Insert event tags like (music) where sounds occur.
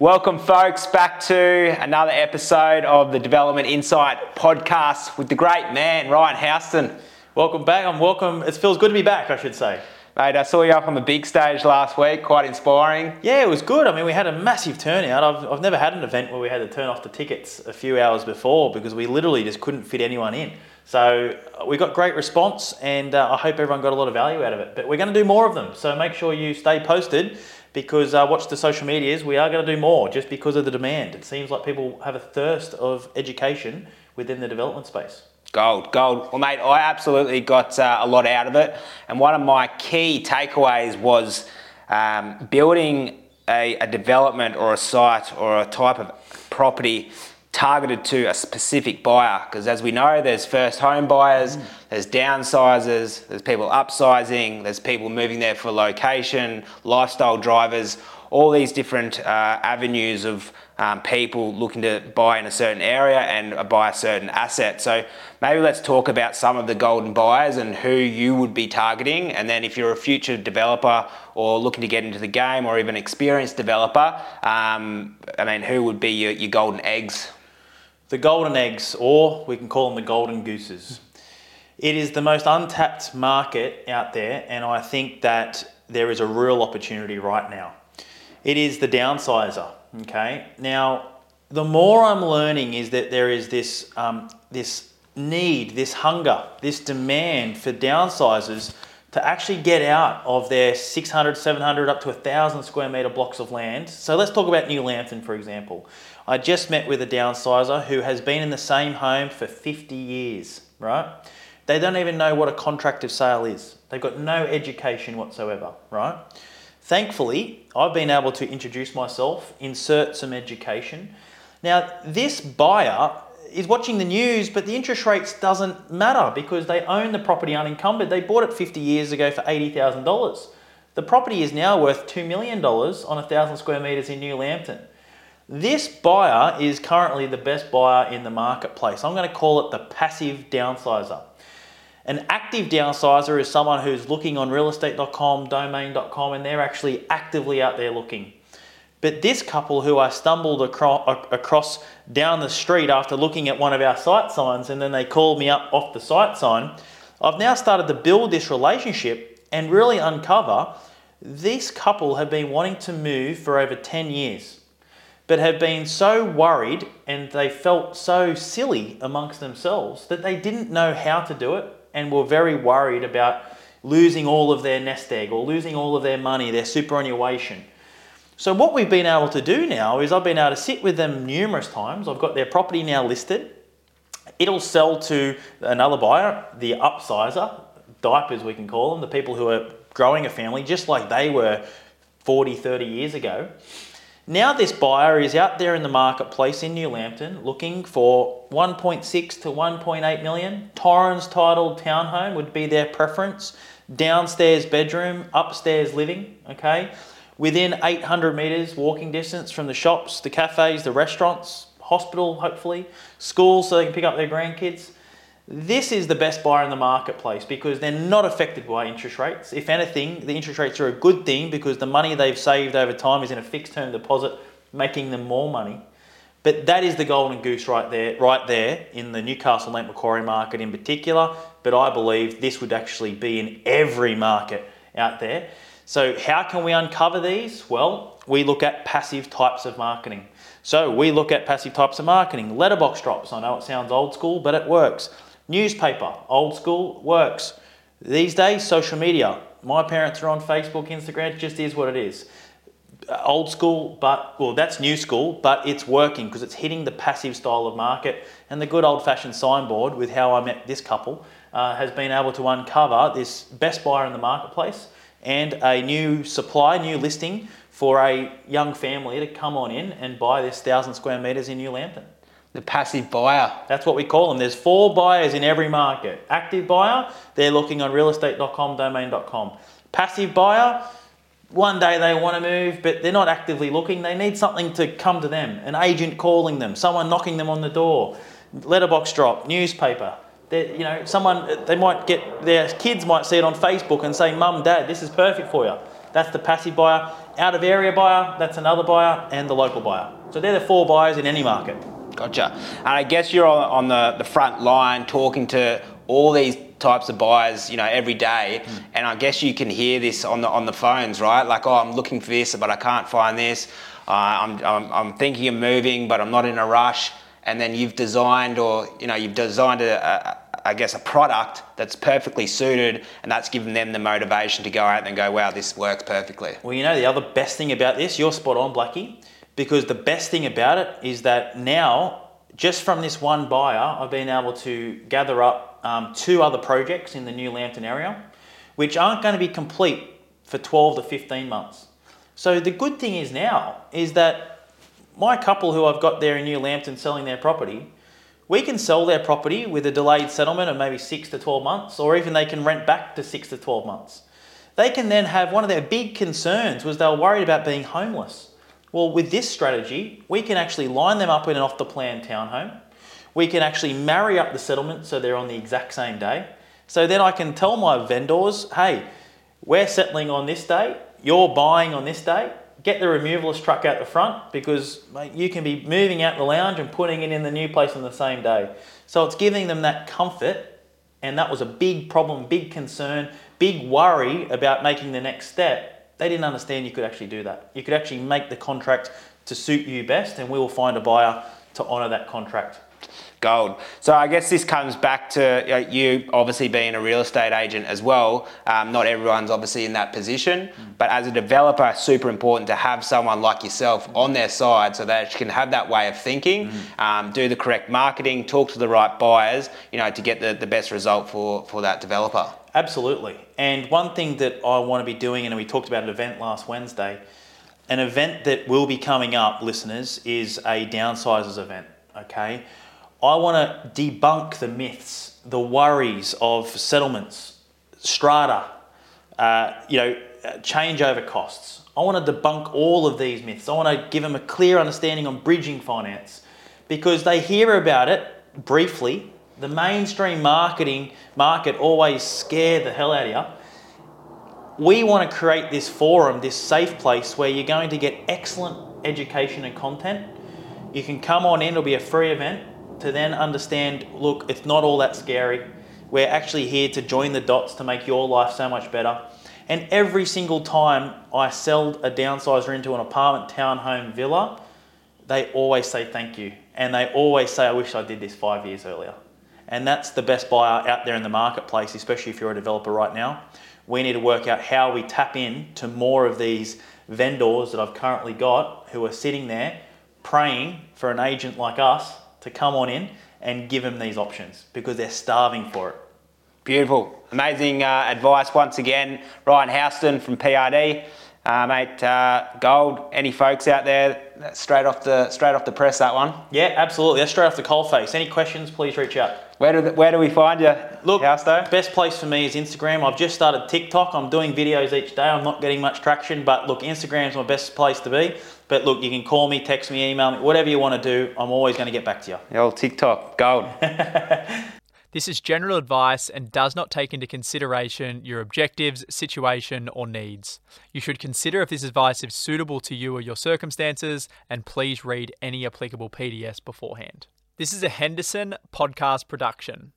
Welcome, folks, back to another episode of the Development Insight podcast with the great man, Ryan Houston. Welcome back. I'm welcome. It feels good to be back, I should say. Mate, I saw you up on the big stage last week, quite inspiring. Yeah, it was good. I mean, we had a massive turnout. I've, I've never had an event where we had to turn off the tickets a few hours before because we literally just couldn't fit anyone in. So uh, we got great response, and uh, I hope everyone got a lot of value out of it. But we're going to do more of them, so make sure you stay posted because uh, watch the social medias. We are going to do more just because of the demand. It seems like people have a thirst of education within the development space. Gold, gold. Well, mate, I absolutely got uh, a lot out of it. And one of my key takeaways was um, building a, a development or a site or a type of property targeted to a specific buyer because as we know there's first home buyers mm. there's downsizers there's people upsizing there's people moving there for location lifestyle drivers all these different uh, avenues of um, people looking to buy in a certain area and buy a certain asset. So maybe let's talk about some of the golden buyers and who you would be targeting. And then if you're a future developer or looking to get into the game or even experienced developer um, i mean who would be your, your golden eggs the golden eggs, or we can call them the golden gooses. It is the most untapped market out there, and I think that there is a real opportunity right now. It is the downsizer. Okay, now the more I'm learning is that there is this um, this need, this hunger, this demand for downsizers to actually get out of their 600, 700, up to 1,000 square metre blocks of land. So let's talk about New Lambton, for example. I just met with a downsizer who has been in the same home for 50 years, right? They don't even know what a contract of sale is. They've got no education whatsoever, right? Thankfully, I've been able to introduce myself, insert some education. Now, this buyer is watching the news, but the interest rates doesn't matter because they own the property unencumbered. They bought it 50 years ago for $80,000. The property is now worth $2 million on 1,000 square metres in New Lambton. This buyer is currently the best buyer in the marketplace. I'm going to call it the passive downsizer. An active downsizer is someone who's looking on realestate.com, domain.com, and they're actually actively out there looking. But this couple who I stumbled across, down the street after looking at one of our site signs and then they called me up off the site sign, I've now started to build this relationship and really uncover this couple have been wanting to move for over 10 years, but have been so worried and they felt so silly amongst themselves that they didn't know how to do it and were very worried about losing all of their nest egg or losing all of their money, their superannuation. So what we've been able to do now is I've been able to sit with them numerous times. I've got their property now listed. It'll sell to another buyer, the upsizer, diapers we can call them, the people who are growing a family just like they were 40, 30 years ago. Now this buyer is out there in the marketplace in New Lambton looking for 1.6 to 1.8 million. Torrens titled townhome would be their preference. Downstairs bedroom, upstairs living, okay? Within 800 metres walking distance from the shops, the cafes, the restaurants, hospital, hopefully, schools so they can pick up their grandkids. This is the best buyer in the marketplace because they're not affected by interest rates. If anything, the interest rates are a good thing because the money they've saved over time is in a fixed term deposit, making them more money. But that is the golden goose right there, right there in the Newcastle Lake Macquarie market in particular. But I believe this would actually be in every market out there. So, how can we uncover these? Well, we look at passive types of marketing. So, we look at passive types of marketing. Letterbox drops, I know it sounds old school, but it works. Newspaper, old school, works. These days, social media. My parents are on Facebook, Instagram, it just is what it is. Old school, but, well, that's new school, but it's working because it's hitting the passive style of market. And the good old fashioned signboard with how I met this couple uh, has been able to uncover this best buyer in the marketplace and a new supply, new listing for a young family to come on in and buy this thousand square metres in New Lambton. The passive buyer. That's what we call them. There's four buyers in every market. Active buyer, they're looking on realestate.com, domain.com. Passive buyer, one day they want to move, but they're not actively looking. They need something to come to them an agent calling them, someone knocking them on the door, letterbox drop, newspaper you know, someone they might get their kids might see it on Facebook and say, "Mum, Dad, this is perfect for you." that's the passive buyer. Out of area buyer, that's another buyer, and the local buyer. So they're the four buyers in any market. Gotcha. And I guess you're on, on the, the front line talking to all these types of buyers, you know, every day. Mm. And I guess you can hear this on the on the phones, right? Like, oh, I'm looking for this, but I can't find this. Uh, I'm, I'm, I'm thinking of moving, but I'm not in a rush. And then you've designed, or you know, you've designed a, a I guess, a product that's perfectly suited, and that's given them the motivation to go out and go, wow, this works perfectly. Well, you know, the other best thing about this, you're spot on, Blackie, because the best thing about it is that now, just from this one buyer, I've been able to gather up um, two other projects in the new Lambton area, which aren't going to be complete for 12 to 15 months. So the good thing is now is that my couple who I've got there in New Lambton selling their property, we can sell their property with a delayed settlement of maybe six to 12 months, or even they can rent back to six to 12 months. They can then have one of their big concerns was they were worried about being homeless. Well, with this strategy, we can actually line them up in an off the plan townhome. We can actually marry up the settlement so they're on the exact same day. So then I can tell my vendors, hey, we're settling on this day, you're buying on this day, get the removalist truck out the front because mate, you can be moving out the lounge and putting it in the new place on the same day. So it's giving them that comfort, and that was a big problem, big concern, big worry about making the next step. They didn't understand you could actually do that. You could actually make the contract to suit you best, and we will find a buyer to honour that contract gold. So I guess this comes back to you obviously being a real estate agent as well. Um, not everyone's obviously in that position, mm. but as a developer, super important to have someone like yourself mm. on their side so that you can have that way of thinking, mm. um, do the correct marketing, talk to the right buyers, you know, to get the, the best result for, for that developer. Absolutely. And one thing that I want to be doing, and we talked about an event last Wednesday, an event that will be coming up, listeners, is a downsizers event. Okay, I want to debunk the myths, the worries of settlements, strata, uh, you know, changeover costs. I want to debunk all of these myths. I want to give them a clear understanding on bridging finance because they hear about it briefly. The mainstream marketing market always scare the hell out of you. We want to create this forum, this safe place where you're going to get excellent education and content. You can come on in, it'll be a free event to then understand look, it's not all that scary. We're actually here to join the dots to make your life so much better. And every single time I sell a downsizer into an apartment, townhome, villa, they always say thank you. And they always say, I wish I did this five years earlier. And that's the best buyer out there in the marketplace, especially if you're a developer right now. We need to work out how we tap in to more of these vendors that I've currently got who are sitting there praying for an agent like us to come on in and give them these options because they're starving for it. Beautiful. Amazing uh, advice once again. Ryan Houston from PRD. Uh, mate, uh, gold. Any folks out there? Straight off the straight off the press, that one. Yeah, absolutely. That's straight off the coal face. Any questions? Please reach out. Where do the, where do we find you? Look, Housto? best place for me is Instagram. I've just started TikTok. I'm doing videos each day. I'm not getting much traction, but look, Instagram's my best place to be. But look, you can call me, text me, email me, whatever you want to do. I'm always going to get back to you. The old TikTok, gold. (laughs) This is general advice and does not take into consideration your objectives, situation, or needs. You should consider if this advice is suitable to you or your circumstances, and please read any applicable PDS beforehand. This is a Henderson podcast production.